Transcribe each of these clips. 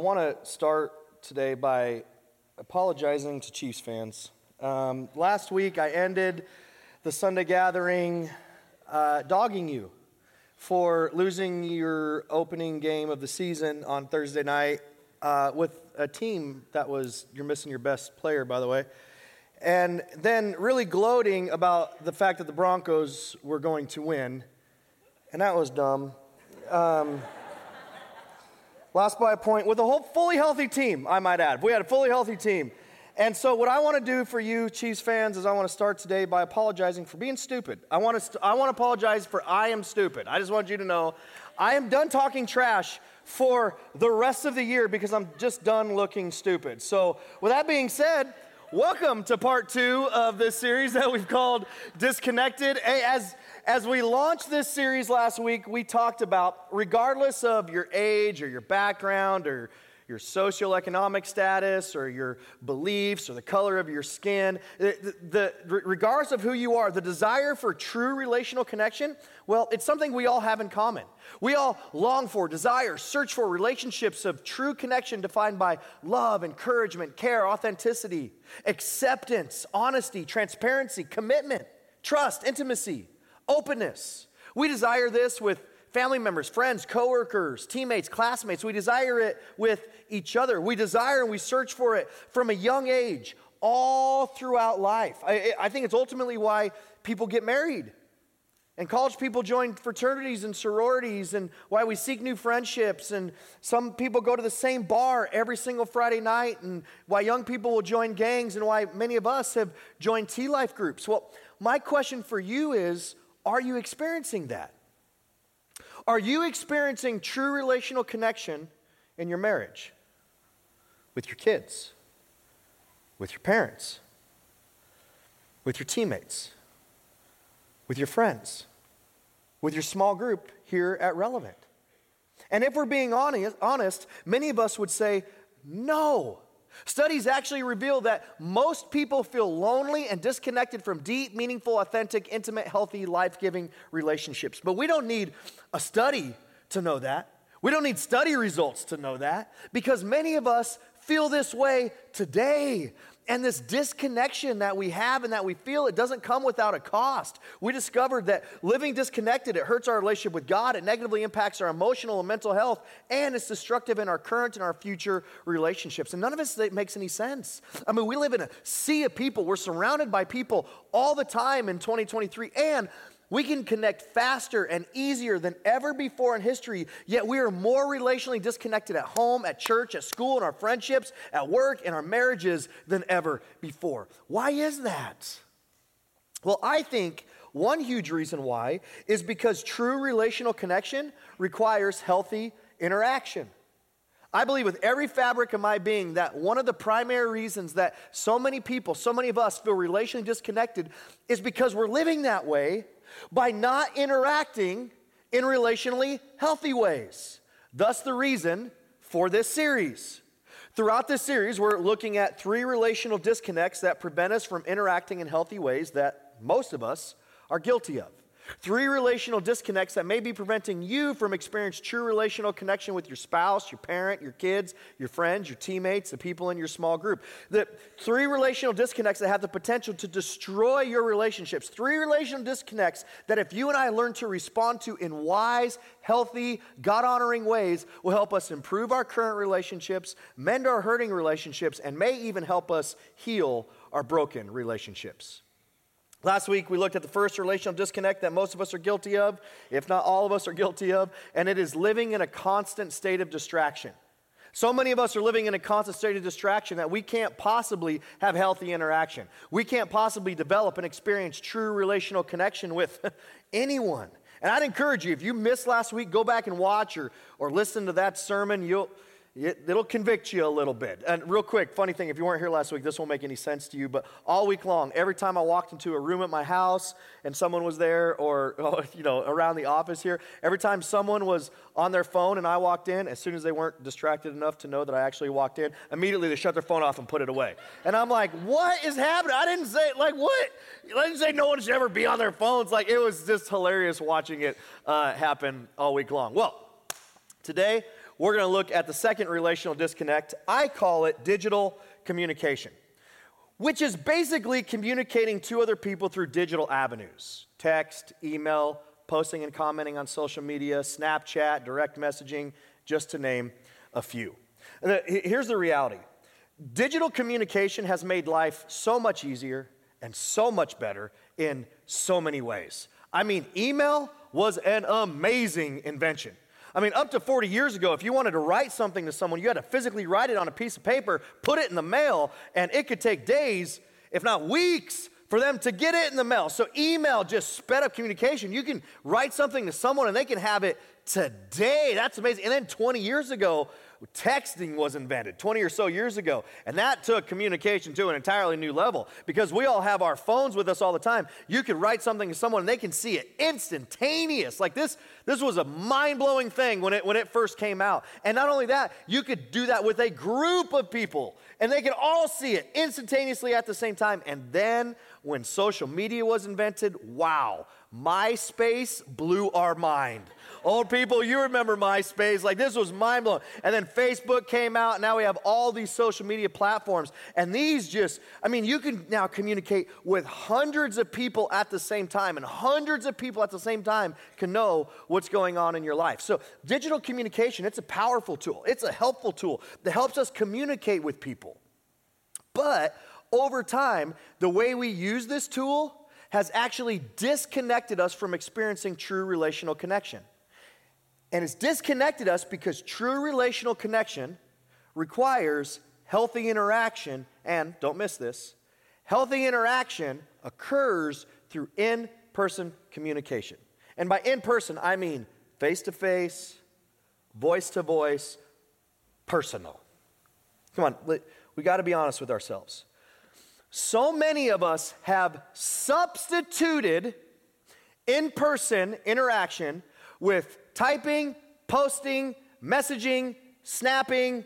I want to start today by apologizing to Chiefs fans. Um, last week, I ended the Sunday gathering uh, dogging you for losing your opening game of the season on Thursday night uh, with a team that was, you're missing your best player, by the way. And then really gloating about the fact that the Broncos were going to win. And that was dumb. Um, lost by a point with a whole fully healthy team, I might add. We had a fully healthy team. And so, what I want to do for you, Chiefs fans, is I want to start today by apologizing for being stupid. I want to, st- I want to apologize for I am stupid. I just want you to know I am done talking trash for the rest of the year because I'm just done looking stupid. So, with that being said, welcome to part two of this series that we've called Disconnected. As, as we launched this series last week, we talked about regardless of your age or your background or your socioeconomic status or your beliefs or the color of your skin, the, the, regardless of who you are, the desire for true relational connection, well, it's something we all have in common. We all long for, desire, search for relationships of true connection defined by love, encouragement, care, authenticity, acceptance, honesty, transparency, commitment, trust, intimacy, openness. We desire this with family members, friends, coworkers, teammates, classmates. We desire it with each other. We desire and we search for it from a young age, all throughout life. I, I think it's ultimately why people get married. And college people join fraternities and sororities, and why we seek new friendships. And some people go to the same bar every single Friday night, and why young people will join gangs, and why many of us have joined T Life groups. Well, my question for you is are you experiencing that? Are you experiencing true relational connection in your marriage? With your kids? With your parents? With your teammates? With your friends? With your small group here at Relevant? And if we're being honest, many of us would say, no. Studies actually reveal that most people feel lonely and disconnected from deep, meaningful, authentic, intimate, healthy, life giving relationships. But we don't need a study to know that. We don't need study results to know that because many of us feel this way today. And this disconnection that we have and that we feel, it doesn't come without a cost. We discovered that living disconnected, it hurts our relationship with God, it negatively impacts our emotional and mental health, and it's destructive in our current and our future relationships. And none of this makes any sense. I mean, we live in a sea of people, we're surrounded by people all the time in 2023, and we can connect faster and easier than ever before in history, yet we are more relationally disconnected at home, at church, at school, in our friendships, at work, in our marriages than ever before. Why is that? Well, I think one huge reason why is because true relational connection requires healthy interaction. I believe with every fabric of my being that one of the primary reasons that so many people, so many of us feel relationally disconnected is because we're living that way by not interacting in relationally healthy ways. Thus, the reason for this series. Throughout this series, we're looking at three relational disconnects that prevent us from interacting in healthy ways that most of us are guilty of. Three relational disconnects that may be preventing you from experiencing true relational connection with your spouse, your parent, your kids, your friends, your teammates, the people in your small group. The three relational disconnects that have the potential to destroy your relationships. Three relational disconnects that if you and I learn to respond to in wise, healthy, God honoring ways will help us improve our current relationships, mend our hurting relationships, and may even help us heal our broken relationships. Last week, we looked at the first relational disconnect that most of us are guilty of, if not all of us are guilty of, and it is living in a constant state of distraction. So many of us are living in a constant state of distraction that we can't possibly have healthy interaction. We can't possibly develop and experience true relational connection with anyone. And I'd encourage you, if you missed last week, go back and watch or, or listen to that sermon. You'll, it, will convict you a little bit. And real quick, funny thing, if you weren't here last week, this won't make any sense to you, but all week long, every time I walked into a room at my house and someone was there or, you know, around the office here, every time someone was on their phone and I walked in, as soon as they weren't distracted enough to know that I actually walked in, immediately they shut their phone off and put it away. And I'm like, what is happening? I didn't say, like, what? I didn't say no one should ever be on their phones. Like, it was just hilarious watching it uh, happen all week long. Well, today, we're going to look at the second relational disconnect. I call it digital communication, which is basically communicating to other people through digital avenues text, email, posting and commenting on social media, Snapchat, direct messaging, just to name a few. Here's the reality digital communication has made life so much easier and so much better in so many ways. I mean, email was an amazing invention. I mean, up to 40 years ago, if you wanted to write something to someone, you had to physically write it on a piece of paper, put it in the mail, and it could take days, if not weeks, for them to get it in the mail. So, email just sped up communication. You can write something to someone and they can have it today. That's amazing. And then 20 years ago, texting was invented 20 or so years ago. And that took communication to an entirely new level because we all have our phones with us all the time. You can write something to someone and they can see it instantaneous. Like this, this was a mind-blowing thing when it when it first came out. And not only that, you could do that with a group of people and they could all see it instantaneously at the same time. And then when social media was invented, wow, MySpace blew our mind. Old people, you remember MySpace. Like this was mind blowing. And then Facebook came out. And now we have all these social media platforms. And these just, I mean, you can now communicate with hundreds of people at the same time. And hundreds of people at the same time can know what's going on in your life. So digital communication, it's a powerful tool, it's a helpful tool that helps us communicate with people. But over time, the way we use this tool has actually disconnected us from experiencing true relational connection. And it's disconnected us because true relational connection requires healthy interaction. And don't miss this healthy interaction occurs through in person communication. And by in person, I mean face to face, voice to voice, personal. Come on, we got to be honest with ourselves. So many of us have substituted in person interaction with typing, posting, messaging, snapping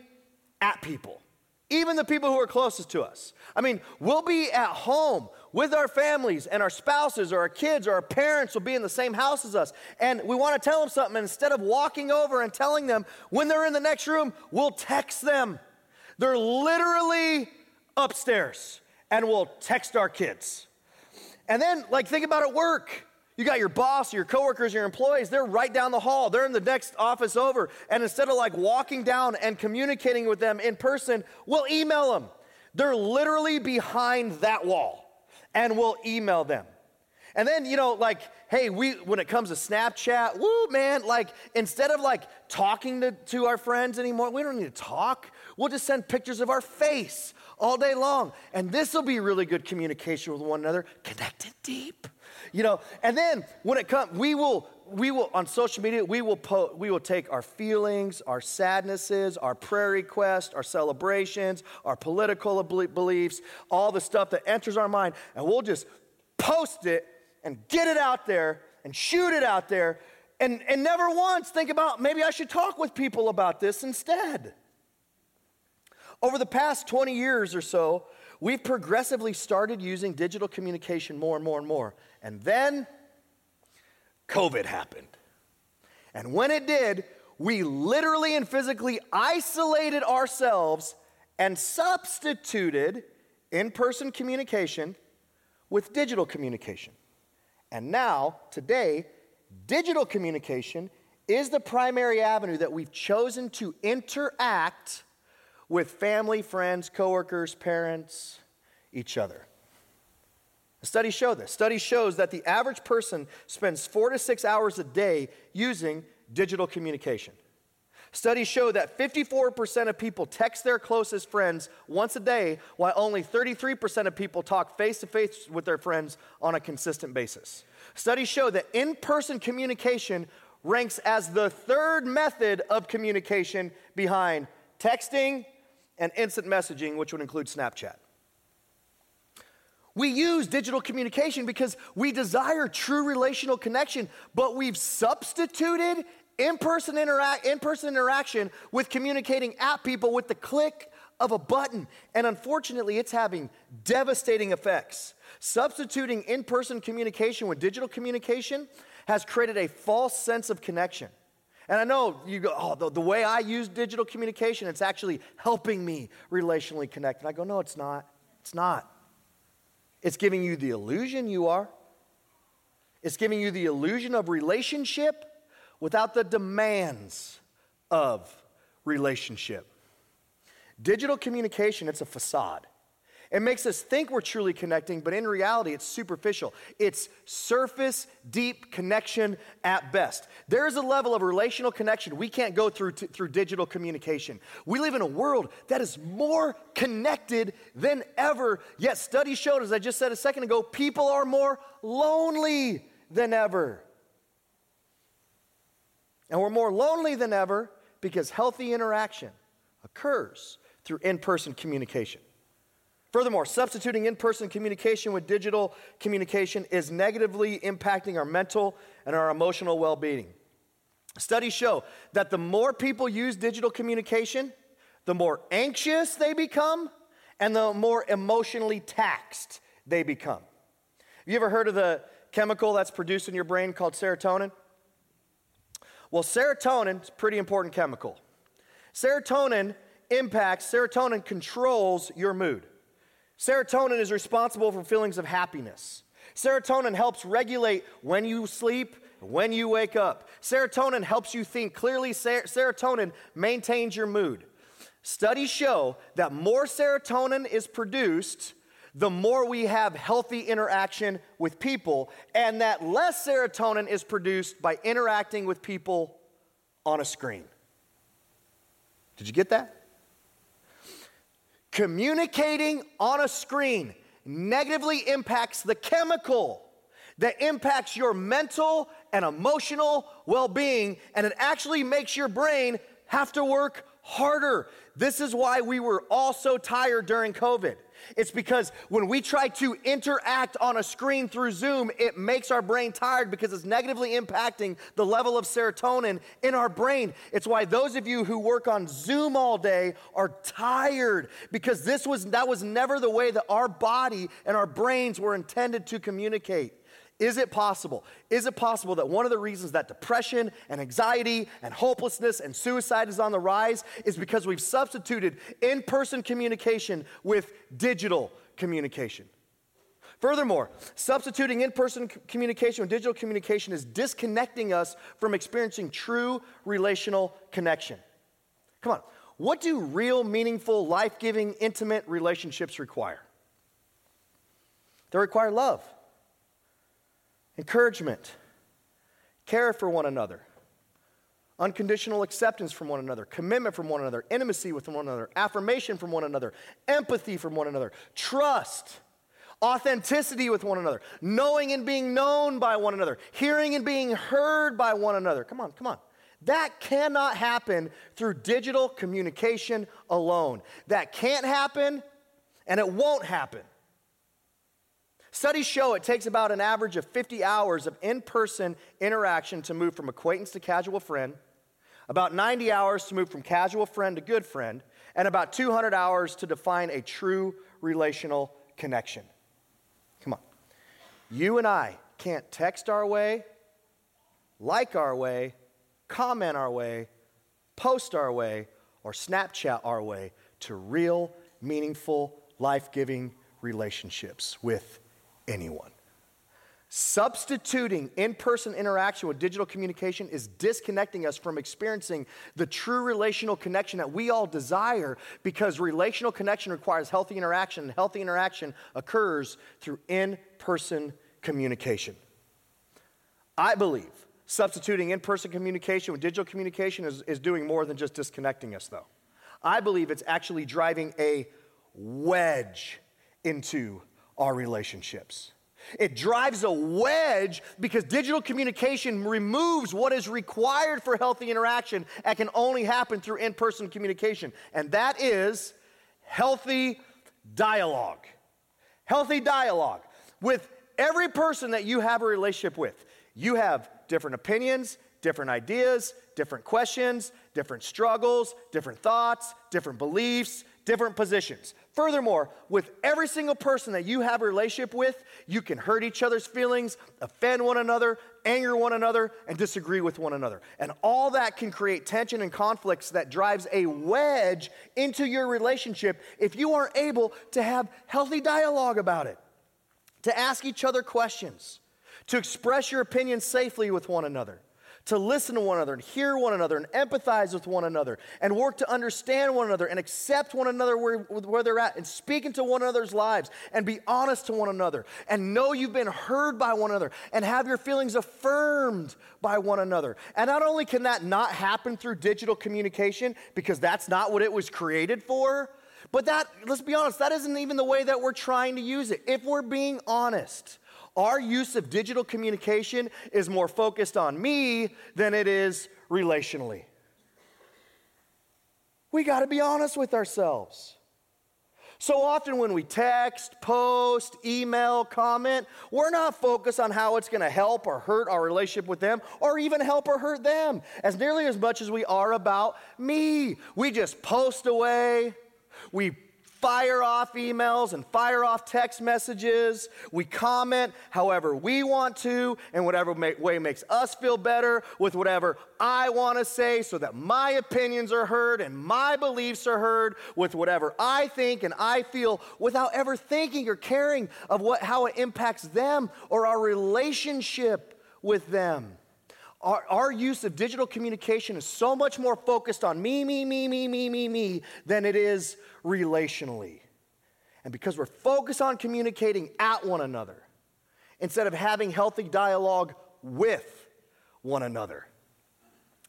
at people, even the people who are closest to us. I mean, we'll be at home with our families and our spouses or our kids or our parents will be in the same house as us. And we want to tell them something. Instead of walking over and telling them when they're in the next room, we'll text them. They're literally upstairs and we'll text our kids. And then, like, think about at work. You got your boss, your coworkers, your employees, they're right down the hall. They're in the next office over. And instead of like walking down and communicating with them in person, we'll email them. They're literally behind that wall and we'll email them. And then, you know, like, hey, we when it comes to Snapchat, woo, man, like instead of like talking to, to our friends anymore, we don't need to talk. We'll just send pictures of our face all day long. And this will be really good communication with one another, connected deep you know and then when it comes we will we will on social media we will po- we will take our feelings our sadnesses our prayer requests our celebrations our political beliefs all the stuff that enters our mind and we'll just post it and get it out there and shoot it out there and, and never once think about maybe i should talk with people about this instead. Over the past 20 years or so we've progressively started using digital communication more and more and more and then COVID happened. And when it did, we literally and physically isolated ourselves and substituted in person communication with digital communication. And now, today, digital communication is the primary avenue that we've chosen to interact with family, friends, coworkers, parents, each other. Studies show this. Studies shows that the average person spends four to six hours a day using digital communication. Studies show that 54% of people text their closest friends once a day, while only 33% of people talk face to face with their friends on a consistent basis. Studies show that in person communication ranks as the third method of communication behind texting and instant messaging, which would include Snapchat. We use digital communication because we desire true relational connection, but we've substituted in-person, interac- in-person interaction with communicating at people with the click of a button. And unfortunately, it's having devastating effects. Substituting in-person communication with digital communication has created a false sense of connection. And I know you go, oh, the, the way I use digital communication, it's actually helping me relationally connect. And I go, no, it's not. It's not. It's giving you the illusion you are. It's giving you the illusion of relationship without the demands of relationship. Digital communication, it's a facade. It makes us think we're truly connecting, but in reality, it's superficial. It's surface deep connection at best. There is a level of relational connection we can't go through t- through digital communication. We live in a world that is more connected than ever. Yet, studies showed, as I just said a second ago, people are more lonely than ever. And we're more lonely than ever because healthy interaction occurs through in person communication. Furthermore, substituting in person communication with digital communication is negatively impacting our mental and our emotional well being. Studies show that the more people use digital communication, the more anxious they become and the more emotionally taxed they become. Have you ever heard of the chemical that's produced in your brain called serotonin? Well, serotonin is a pretty important chemical. Serotonin impacts, serotonin controls your mood. Serotonin is responsible for feelings of happiness. Serotonin helps regulate when you sleep, when you wake up. Serotonin helps you think clearly. Ser- serotonin maintains your mood. Studies show that more serotonin is produced, the more we have healthy interaction with people, and that less serotonin is produced by interacting with people on a screen. Did you get that? Communicating on a screen negatively impacts the chemical that impacts your mental and emotional well being, and it actually makes your brain have to work harder. This is why we were all so tired during COVID. It's because when we try to interact on a screen through Zoom, it makes our brain tired because it's negatively impacting the level of serotonin in our brain. It's why those of you who work on Zoom all day are tired because this was that was never the way that our body and our brains were intended to communicate. Is it possible? Is it possible that one of the reasons that depression and anxiety and hopelessness and suicide is on the rise is because we've substituted in person communication with digital communication? Furthermore, substituting in person communication with digital communication is disconnecting us from experiencing true relational connection. Come on, what do real, meaningful, life giving, intimate relationships require? They require love encouragement, care for one another, unconditional acceptance from one another, commitment from one another, intimacy with one another, affirmation from one another, empathy from one another, trust, authenticity with one another, knowing and being known by one another, hearing and being heard by one another. Come on, come on. That cannot happen through digital communication alone. That can't happen and it won't happen Studies show it takes about an average of 50 hours of in person interaction to move from acquaintance to casual friend, about 90 hours to move from casual friend to good friend, and about 200 hours to define a true relational connection. Come on. You and I can't text our way, like our way, comment our way, post our way, or Snapchat our way to real, meaningful, life giving relationships with anyone. Substituting in person interaction with digital communication is disconnecting us from experiencing the true relational connection that we all desire because relational connection requires healthy interaction, and healthy interaction occurs through in person communication. I believe substituting in person communication with digital communication is, is doing more than just disconnecting us, though. I believe it's actually driving a wedge into our relationships. It drives a wedge because digital communication removes what is required for healthy interaction and can only happen through in person communication, and that is healthy dialogue. Healthy dialogue with every person that you have a relationship with. You have different opinions, different ideas, different questions, different struggles, different thoughts, different beliefs, different positions. Furthermore, with every single person that you have a relationship with, you can hurt each other's feelings, offend one another, anger one another, and disagree with one another. And all that can create tension and conflicts that drives a wedge into your relationship if you aren't able to have healthy dialogue about it, to ask each other questions, to express your opinions safely with one another to listen to one another and hear one another and empathize with one another and work to understand one another and accept one another where, where they're at and speak into one another's lives and be honest to one another and know you've been heard by one another and have your feelings affirmed by one another. And not only can that not happen through digital communication because that's not what it was created for, but that, let's be honest, that isn't even the way that we're trying to use it. If we're being honest, our use of digital communication is more focused on me than it is relationally. We got to be honest with ourselves. So often, when we text, post, email, comment, we're not focused on how it's going to help or hurt our relationship with them or even help or hurt them as nearly as much as we are about me. We just post away, we fire off emails and fire off text messages. We comment however we want to, and whatever way makes us feel better, with whatever I want to say, so that my opinions are heard and my beliefs are heard, with whatever I think and I feel, without ever thinking or caring of what, how it impacts them or our relationship with them. Our, our, use of digital communication is so much more focused on me, me, me, me, me, me, me than it is relationally. And because we're focused on communicating at one another instead of having healthy dialogue with one another.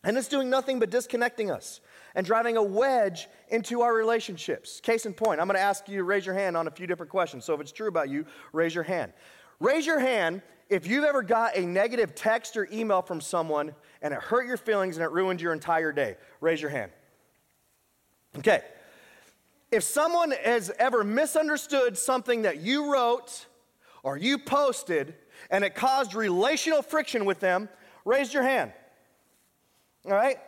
And it's doing nothing but disconnecting us and driving a wedge into our relationships. Case in point, I'm going to ask you to raise your hand on a few different questions. So if it's true about you, raise your hand. Raise your hand if you've ever got a negative text or email from someone and it hurt your feelings and it ruined your entire day. Raise your hand. Okay. If someone has ever misunderstood something that you wrote or you posted and it caused relational friction with them, raise your hand. All right?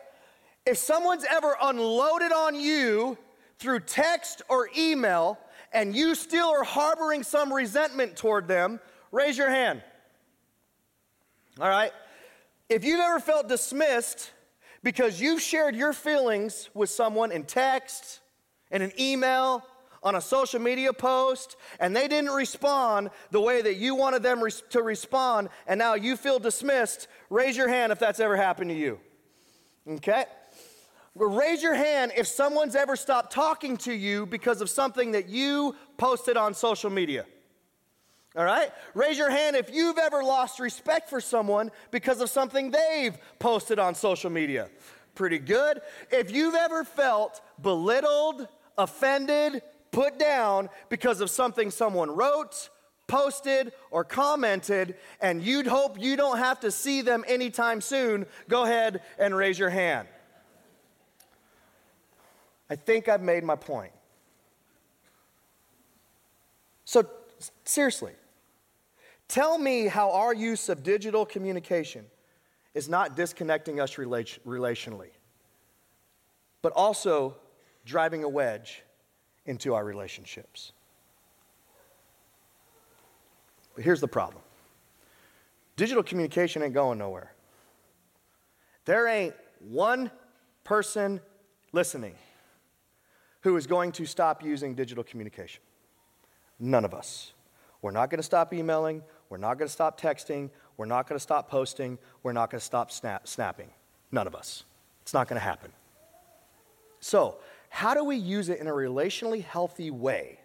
If someone's ever unloaded on you through text or email and you still are harboring some resentment toward them, raise your hand. All right? If you've ever felt dismissed because you've shared your feelings with someone in text, in an email, on a social media post, and they didn't respond the way that you wanted them res- to respond, and now you feel dismissed, raise your hand if that's ever happened to you. Okay? Raise your hand if someone's ever stopped talking to you because of something that you posted on social media. All right? Raise your hand if you've ever lost respect for someone because of something they've posted on social media. Pretty good. If you've ever felt belittled, offended, put down because of something someone wrote, posted, or commented, and you'd hope you don't have to see them anytime soon, go ahead and raise your hand. I think I've made my point. So, seriously, tell me how our use of digital communication is not disconnecting us relationally, but also driving a wedge into our relationships. But here's the problem digital communication ain't going nowhere. There ain't one person listening who is going to stop using digital communication. None of us. We're not going to stop emailing. We're not going to stop texting. We're not going to stop posting. We're not going to stop snap, snapping. None of us. It's not going to happen. So, how do we use it in a relationally healthy way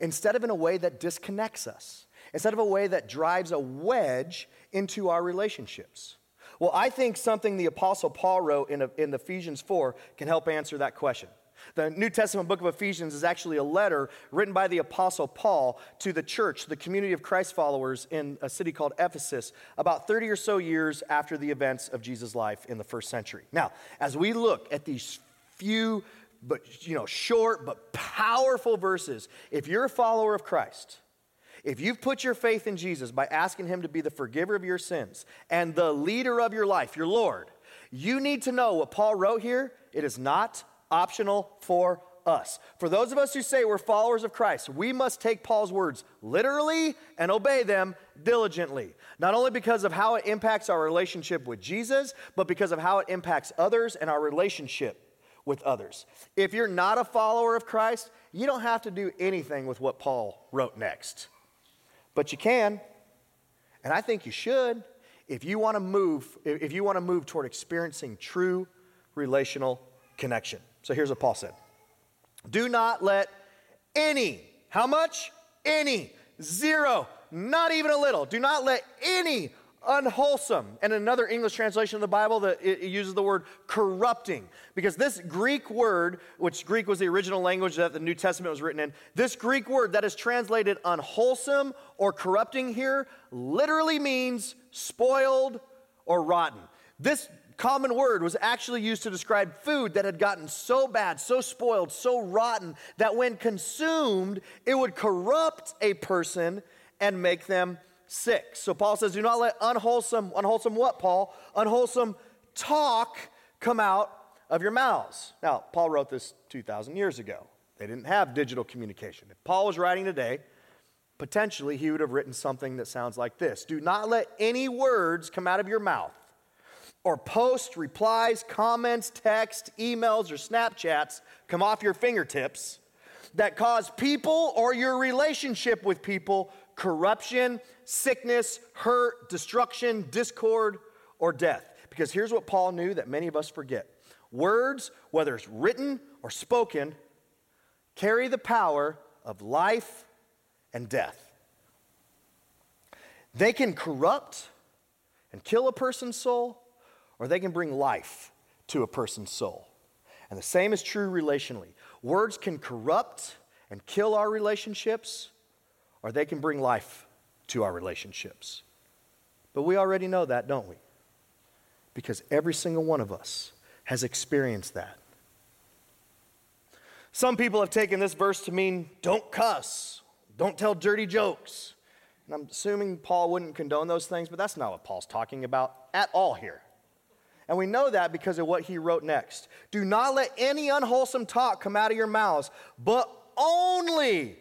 instead of in a way that disconnects us, instead of a way that drives a wedge into our relationships? Well, I think something the Apostle Paul wrote in, in Ephesians 4 can help answer that question. The New Testament book of Ephesians is actually a letter written by the Apostle Paul to the church, the community of Christ followers in a city called Ephesus, about 30 or so years after the events of Jesus' life in the first century. Now, as we look at these few but you know, short but powerful verses. If you're a follower of Christ, if you've put your faith in Jesus by asking him to be the forgiver of your sins and the leader of your life, your Lord, you need to know what Paul wrote here. It is not optional for us. For those of us who say we're followers of Christ, we must take Paul's words literally and obey them diligently. Not only because of how it impacts our relationship with Jesus, but because of how it impacts others and our relationship with others. If you're not a follower of Christ, you don't have to do anything with what Paul wrote next. But you can, and I think you should, if you want to move if you want to move toward experiencing true relational connection. So here's what Paul said. Do not let any, how much? Any, zero, not even a little. Do not let any unwholesome. And another English translation of the Bible that it, uses the word corrupting. Because this Greek word, which Greek was the original language that the New Testament was written in, this Greek word that is translated unwholesome or corrupting here literally means spoiled or rotten. This common word was actually used to describe food that had gotten so bad, so spoiled, so rotten that when consumed, it would corrupt a person and make them sick. So Paul says, do not let unwholesome, unwholesome what, Paul? Unwholesome talk come out of your mouths. Now, Paul wrote this 2,000 years ago. They didn't have digital communication. If Paul was writing today, potentially he would have written something that sounds like this Do not let any words come out of your mouth, or post, replies, comments, text, emails, or Snapchats come off your fingertips that cause people or your relationship with people corruption, sickness, hurt, destruction, discord, or death. Because here's what Paul knew that many of us forget words, whether it's written or spoken, carry the power of life and death. They can corrupt and kill a person's soul, or they can bring life to a person's soul. And the same is true relationally. Words can corrupt and kill our relationships, or they can bring life to our relationships. But we already know that, don't we? Because every single one of us has experienced that. Some people have taken this verse to mean don't cuss, don't tell dirty jokes. And I'm assuming Paul wouldn't condone those things, but that's not what Paul's talking about at all here. And we know that because of what he wrote next. Do not let any unwholesome talk come out of your mouths, but only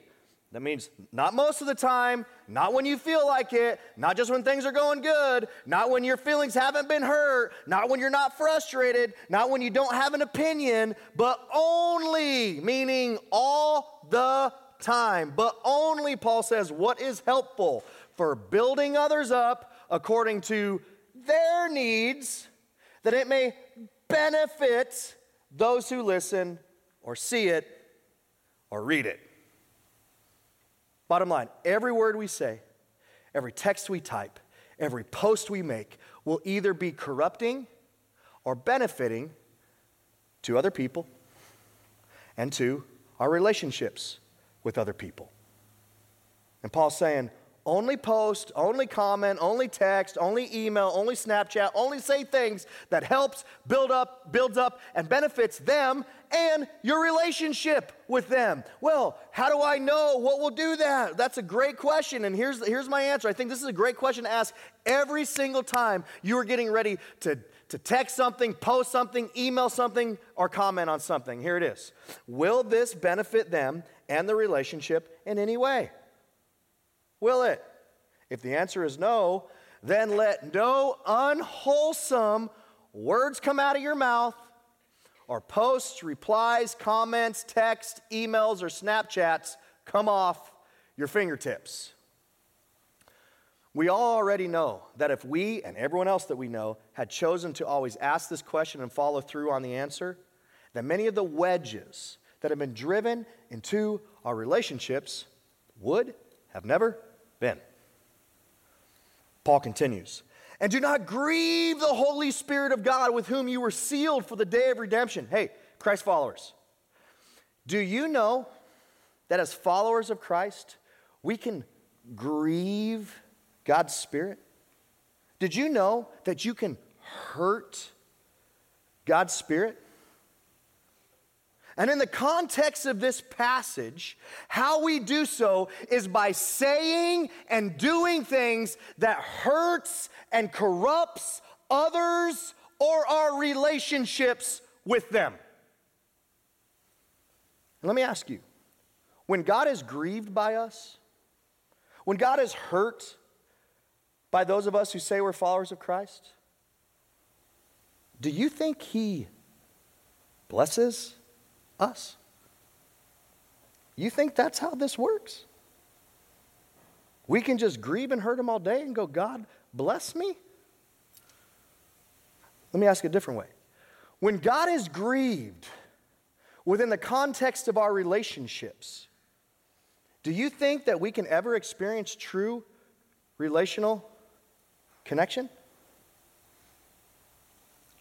that means not most of the time, not when you feel like it, not just when things are going good, not when your feelings haven't been hurt, not when you're not frustrated, not when you don't have an opinion, but only, meaning all the time. But only, Paul says, what is helpful for building others up according to their needs, that it may benefit those who listen or see it or read it. Bottom line every word we say, every text we type, every post we make will either be corrupting or benefiting to other people and to our relationships with other people. And Paul's saying, only post, only comment, only text, only email, only Snapchat, only say things that helps build up, builds up and benefits them and your relationship with them. Well, how do I know what will do that? That's a great question and here's here's my answer. I think this is a great question to ask every single time you are getting ready to to text something, post something, email something, or comment on something. Here it is. Will this benefit them and the relationship in any way? Will it? If the answer is no, then let no unwholesome words come out of your mouth, or posts, replies, comments, text, emails, or Snapchats come off your fingertips. We all already know that if we and everyone else that we know had chosen to always ask this question and follow through on the answer, that many of the wedges that have been driven into our relationships would have never Paul continues, and do not grieve the Holy Spirit of God with whom you were sealed for the day of redemption. Hey, Christ followers, do you know that as followers of Christ, we can grieve God's Spirit? Did you know that you can hurt God's Spirit? And in the context of this passage, how we do so is by saying and doing things that hurts and corrupts others or our relationships with them. Let me ask you when God is grieved by us, when God is hurt by those of us who say we're followers of Christ, do you think He blesses us? You think that's how this works? We can just grieve and hurt Him all day and go, God, bless me? Let me ask a different way. When God is grieved within the context of our relationships, do you think that we can ever experience true relational connection?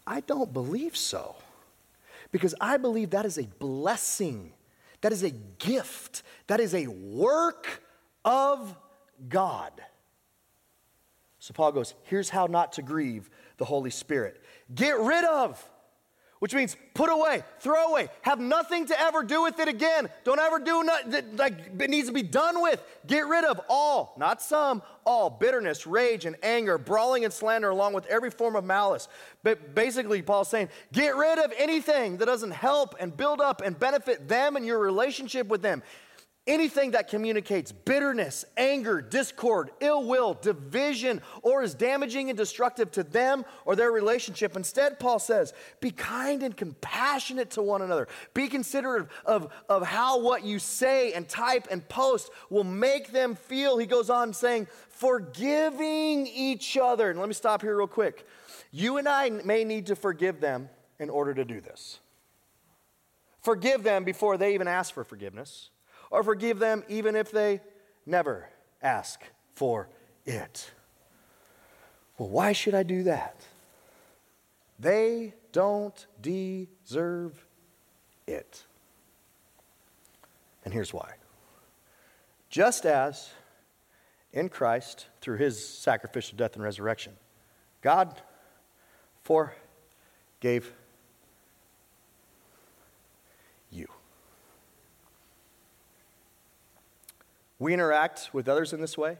I don't believe so. Because I believe that is a blessing, that is a gift, that is a work of God. So Paul goes, here's how not to grieve the Holy Spirit. Get rid of which means put away, throw away, have nothing to ever do with it again. Don't ever do nothing, like it needs to be done with. Get rid of all, not some, all bitterness, rage, and anger, brawling and slander, along with every form of malice. But basically, Paul's saying, get rid of anything that doesn't help and build up and benefit them and your relationship with them. Anything that communicates bitterness, anger, discord, ill will, division, or is damaging and destructive to them or their relationship. Instead, Paul says, be kind and compassionate to one another. Be considerate of, of how what you say and type and post will make them feel. He goes on saying, forgiving each other. And let me stop here real quick. You and I may need to forgive them in order to do this. Forgive them before they even ask for forgiveness or forgive them even if they never ask for it. Well, why should I do that? They don't deserve it. And here's why. Just as in Christ, through his sacrificial death and resurrection, God forgave We interact with others in this way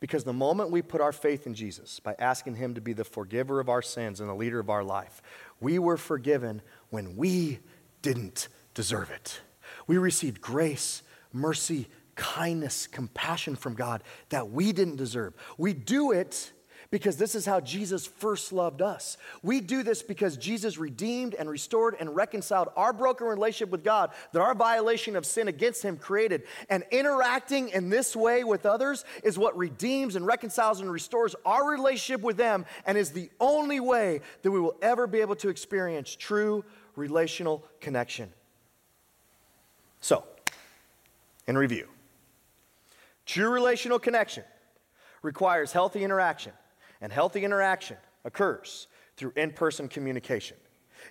because the moment we put our faith in Jesus by asking Him to be the forgiver of our sins and the leader of our life, we were forgiven when we didn't deserve it. We received grace, mercy, kindness, compassion from God that we didn't deserve. We do it because this is how Jesus first loved us. We do this because Jesus redeemed and restored and reconciled our broken relationship with God that our violation of sin against Him created. And interacting in this way with others is what redeems and reconciles and restores our relationship with them and is the only way that we will ever be able to experience true relational connection. So, in review, true relational connection requires healthy interaction and healthy interaction occurs through in person communication.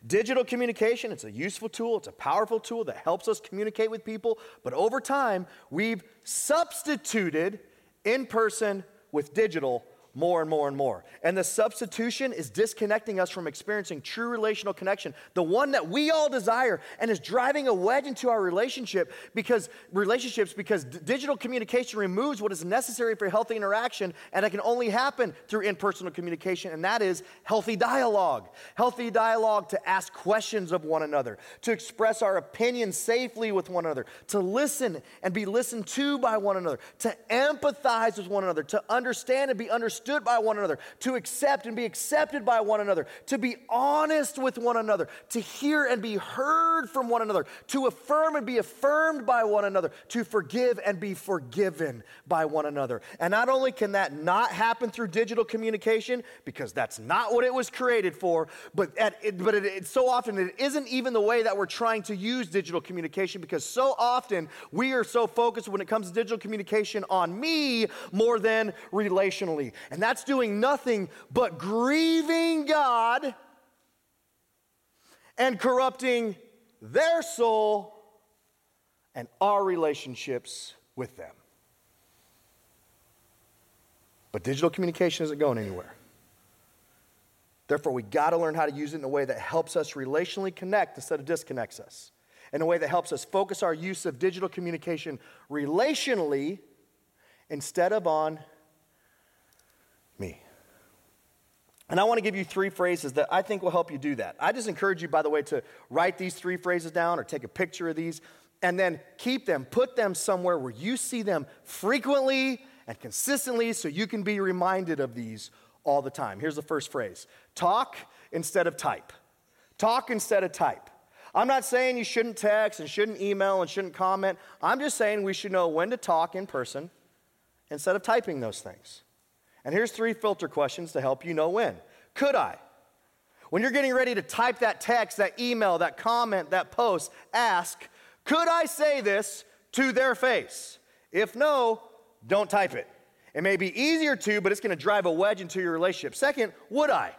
Digital communication, it's a useful tool, it's a powerful tool that helps us communicate with people, but over time, we've substituted in person with digital more and more and more. And the substitution is disconnecting us from experiencing true relational connection, the one that we all desire, and is driving a wedge into our relationship because relationships because d- digital communication removes what is necessary for healthy interaction, and it can only happen through in-personal communication, and that is healthy dialogue. Healthy dialogue to ask questions of one another, to express our opinions safely with one another, to listen and be listened to by one another, to empathize with one another, to understand and be understood understood by one another, to accept and be accepted by one another, to be honest with one another, to hear and be heard from one another, to affirm and be affirmed by one another, to forgive and be forgiven by one another. And not only can that not happen through digital communication, because that's not what it was created for, but, at, but it, it, so often it isn't even the way that we're trying to use digital communication, because so often we are so focused when it comes to digital communication on me more than relationally. And that's doing nothing but grieving God and corrupting their soul and our relationships with them. But digital communication isn't going anywhere. Therefore, we got to learn how to use it in a way that helps us relationally connect instead of disconnects us, in a way that helps us focus our use of digital communication relationally instead of on me. And I want to give you three phrases that I think will help you do that. I just encourage you, by the way, to write these three phrases down or take a picture of these and then keep them, put them somewhere where you see them frequently and consistently so you can be reminded of these all the time. Here's the first phrase talk instead of type. Talk instead of type. I'm not saying you shouldn't text and shouldn't email and shouldn't comment. I'm just saying we should know when to talk in person instead of typing those things. And here's three filter questions to help you know when. Could I? When you're getting ready to type that text, that email, that comment, that post, ask, could I say this to their face? If no, don't type it. It may be easier to, but it's going to drive a wedge into your relationship. Second, would I?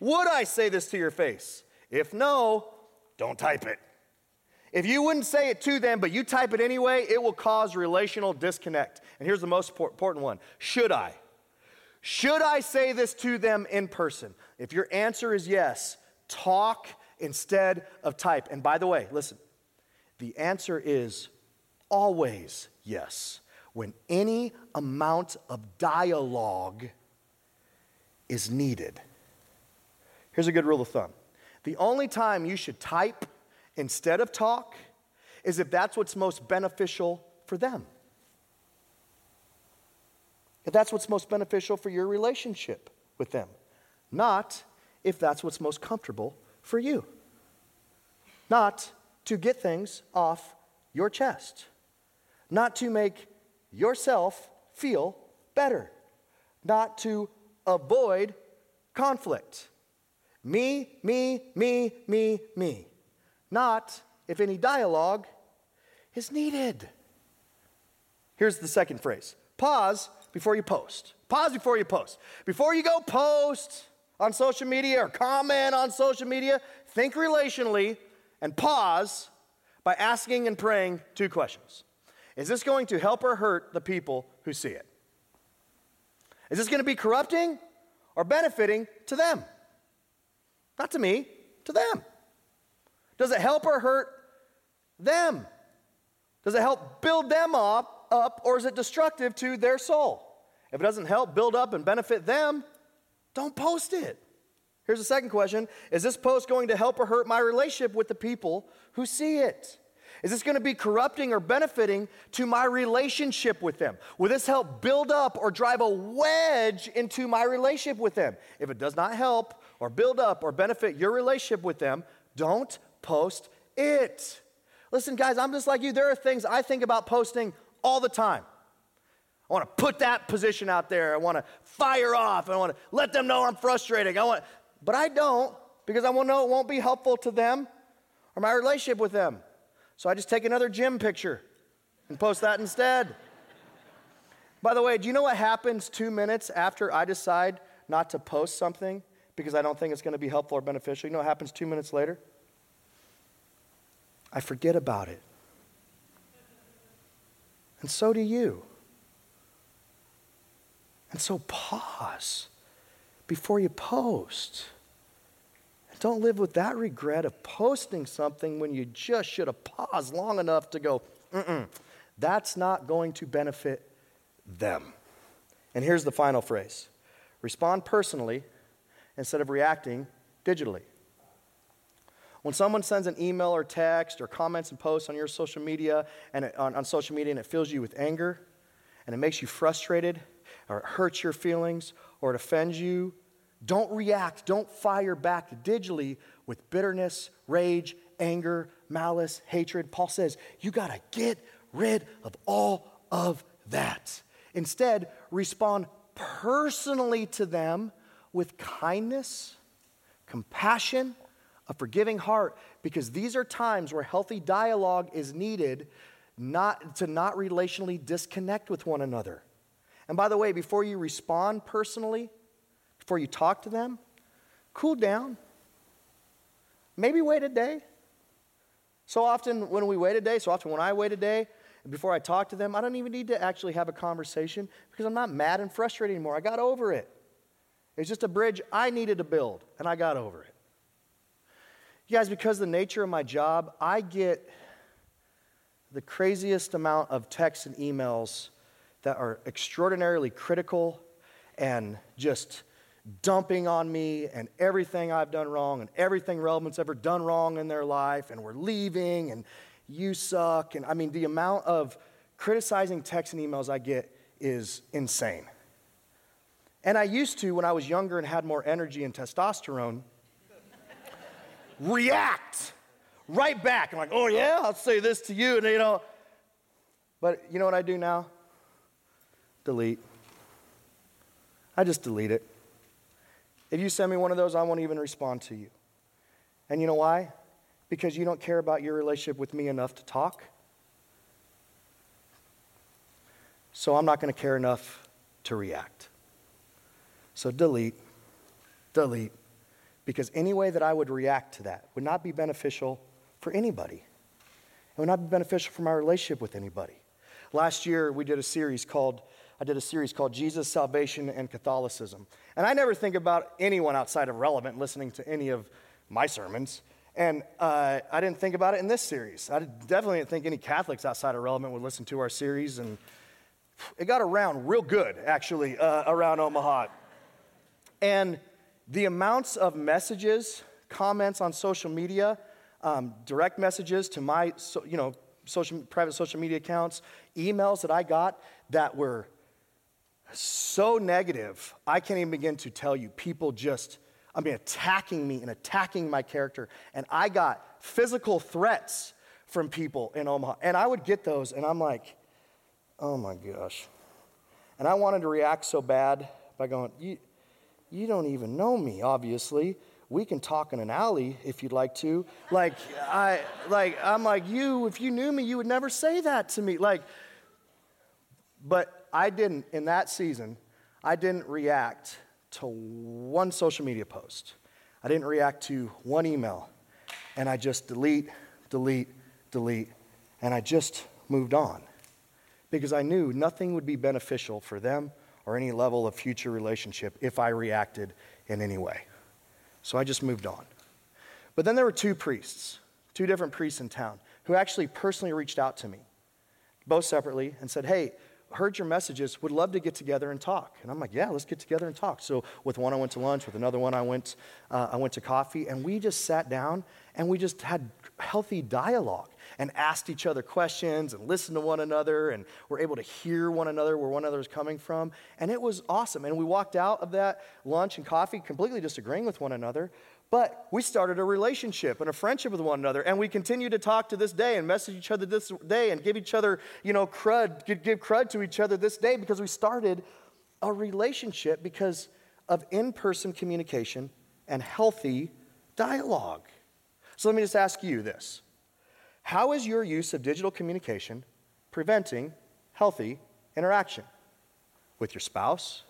Would I say this to your face? If no, don't type it. If you wouldn't say it to them, but you type it anyway, it will cause relational disconnect. And here's the most important one Should I? Should I say this to them in person? If your answer is yes, talk instead of type. And by the way, listen, the answer is always yes. When any amount of dialogue is needed. Here's a good rule of thumb the only time you should type instead of talk is if that's what's most beneficial for them. If that's what's most beneficial for your relationship with them, not if that's what's most comfortable for you. Not to get things off your chest, not to make yourself feel better, not to avoid conflict. Me, me, me, me, me. Not if any dialogue is needed. Here's the second phrase pause before you post. Pause before you post. Before you go post on social media or comment on social media, think relationally and pause by asking and praying two questions. Is this going to help or hurt the people who see it? Is this going to be corrupting or benefiting to them? Not to me, to them. Does it help or hurt them? Does it help build them up, up or is it destructive to their soul? If it doesn't help build up and benefit them, don't post it. Here's the second question Is this post going to help or hurt my relationship with the people who see it? Is this going to be corrupting or benefiting to my relationship with them? Will this help build up or drive a wedge into my relationship with them? If it does not help or build up or benefit your relationship with them, don't post it. Listen, guys, I'm just like you. There are things I think about posting all the time. I want to put that position out there. I want to fire off. I want to let them know I'm frustrated. I want, but I don't because I want to know it won't be helpful to them or my relationship with them. So I just take another gym picture and post that instead. By the way, do you know what happens two minutes after I decide not to post something because I don't think it's going to be helpful or beneficial? You know what happens two minutes later? I forget about it. And so do you. And so pause before you post. Don't live with that regret of posting something when you just should have paused long enough to go, mm That's not going to benefit them. And here's the final phrase respond personally instead of reacting digitally. When someone sends an email or text or comments and posts on your social media and it, on, on social media and it fills you with anger and it makes you frustrated or it hurts your feelings or it offends you, don't react, don't fire back digitally with bitterness, rage, anger, malice, hatred. Paul says, you got to get rid of all of that. Instead, respond personally to them with kindness, compassion, a forgiving heart, because these are times where healthy dialogue is needed not, to not relationally disconnect with one another. And by the way, before you respond personally, before you talk to them, cool down. Maybe wait a day. So often when we wait a day, so often when I wait a day, before I talk to them, I don't even need to actually have a conversation because I'm not mad and frustrated anymore. I got over it. It's just a bridge I needed to build, and I got over it. You guys, because the nature of my job, I get the craziest amount of texts and emails that are extraordinarily critical and just dumping on me and everything I've done wrong and everything relevant's ever done wrong in their life, and we're leaving, and you suck. And I mean, the amount of criticizing texts and emails I get is insane. And I used to, when I was younger and had more energy and testosterone, react right back. I'm like, oh yeah, I'll say this to you. And you know, but you know what I do now? Delete. I just delete it. If you send me one of those, I won't even respond to you. And you know why? Because you don't care about your relationship with me enough to talk. So I'm not going to care enough to react. So delete, delete, because any way that I would react to that would not be beneficial for anybody. It would not be beneficial for my relationship with anybody. Last year, we did a series called, I did a series called Jesus, Salvation, and Catholicism. And I never think about anyone outside of Relevant listening to any of my sermons. And uh, I didn't think about it in this series. I definitely didn't think any Catholics outside of Relevant would listen to our series. And it got around real good, actually, uh, around Omaha. And the amounts of messages, comments on social media, um, direct messages to my, so, you know, social, private social media accounts, emails that I got that were so negative, I can't even begin to tell you. People just, I mean, attacking me and attacking my character. And I got physical threats from people in Omaha. And I would get those, and I'm like, oh my gosh. And I wanted to react so bad by going, you, don't even know me, obviously we can talk in an alley if you'd like to. Like, I, like, I'm like, you, if you knew me, you would never say that to me. Like, but I didn't, in that season, I didn't react to one social media post. I didn't react to one email. And I just delete, delete, delete. And I just moved on because I knew nothing would be beneficial for them or any level of future relationship if I reacted in any way. So I just moved on. But then there were two priests, two different priests in town, who actually personally reached out to me, both separately, and said, Hey, heard your messages, would love to get together and talk. And I'm like, yeah, let's get together and talk. So with one, I went to lunch. With another one, I went, uh, I went to coffee. And we just sat down and we just had healthy dialogue and asked each other questions and listened to one another and were able to hear one another where one another was coming from. And it was awesome. And we walked out of that lunch and coffee completely disagreeing with one another, but we started a relationship and a friendship with one another, and we continue to talk to this day and message each other this day and give each other, you know, crud, give crud to each other this day because we started a relationship because of in person communication and healthy dialogue. So let me just ask you this How is your use of digital communication preventing healthy interaction with your spouse,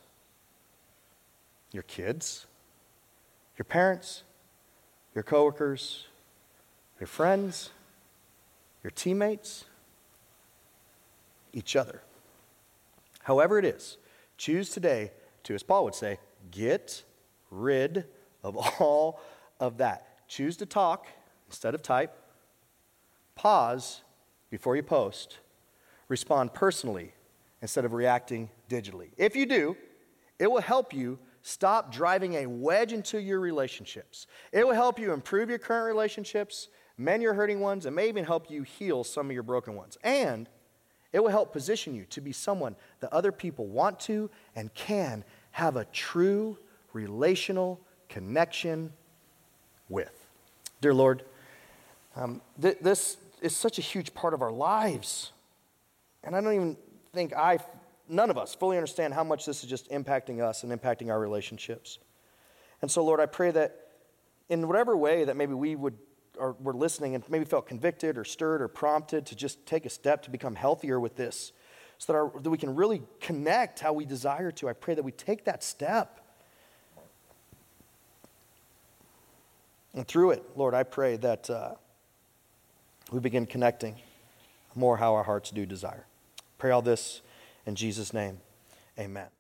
your kids, your parents? your coworkers, your friends, your teammates, each other. However, it is, choose today to, as Paul would say, get rid of all of that. Choose to talk instead of type. Pause before you post. Respond personally instead of reacting digitally. If you do, it will help you stop driving a wedge into your relationships. It will help you improve your current relationships, mend your hurting ones, and may even help you heal some of your broken ones. And it will help position you to be someone that other people want to and can have a true relational connection with. Dear Lord, um, th- this is such a huge part of our lives. And I don't even think I none of us fully understand how much this is just impacting us and impacting our relationships. And so, Lord, I pray that in whatever way that maybe we would or were listening and maybe felt convicted or stirred or prompted to just take a step to become healthier with this so that, our, that we can really connect how we desire to. I pray that we take that step. And through it, Lord, I pray that uh, we begin connecting more how our hearts do desire. Pray all this in Jesus' name, amen.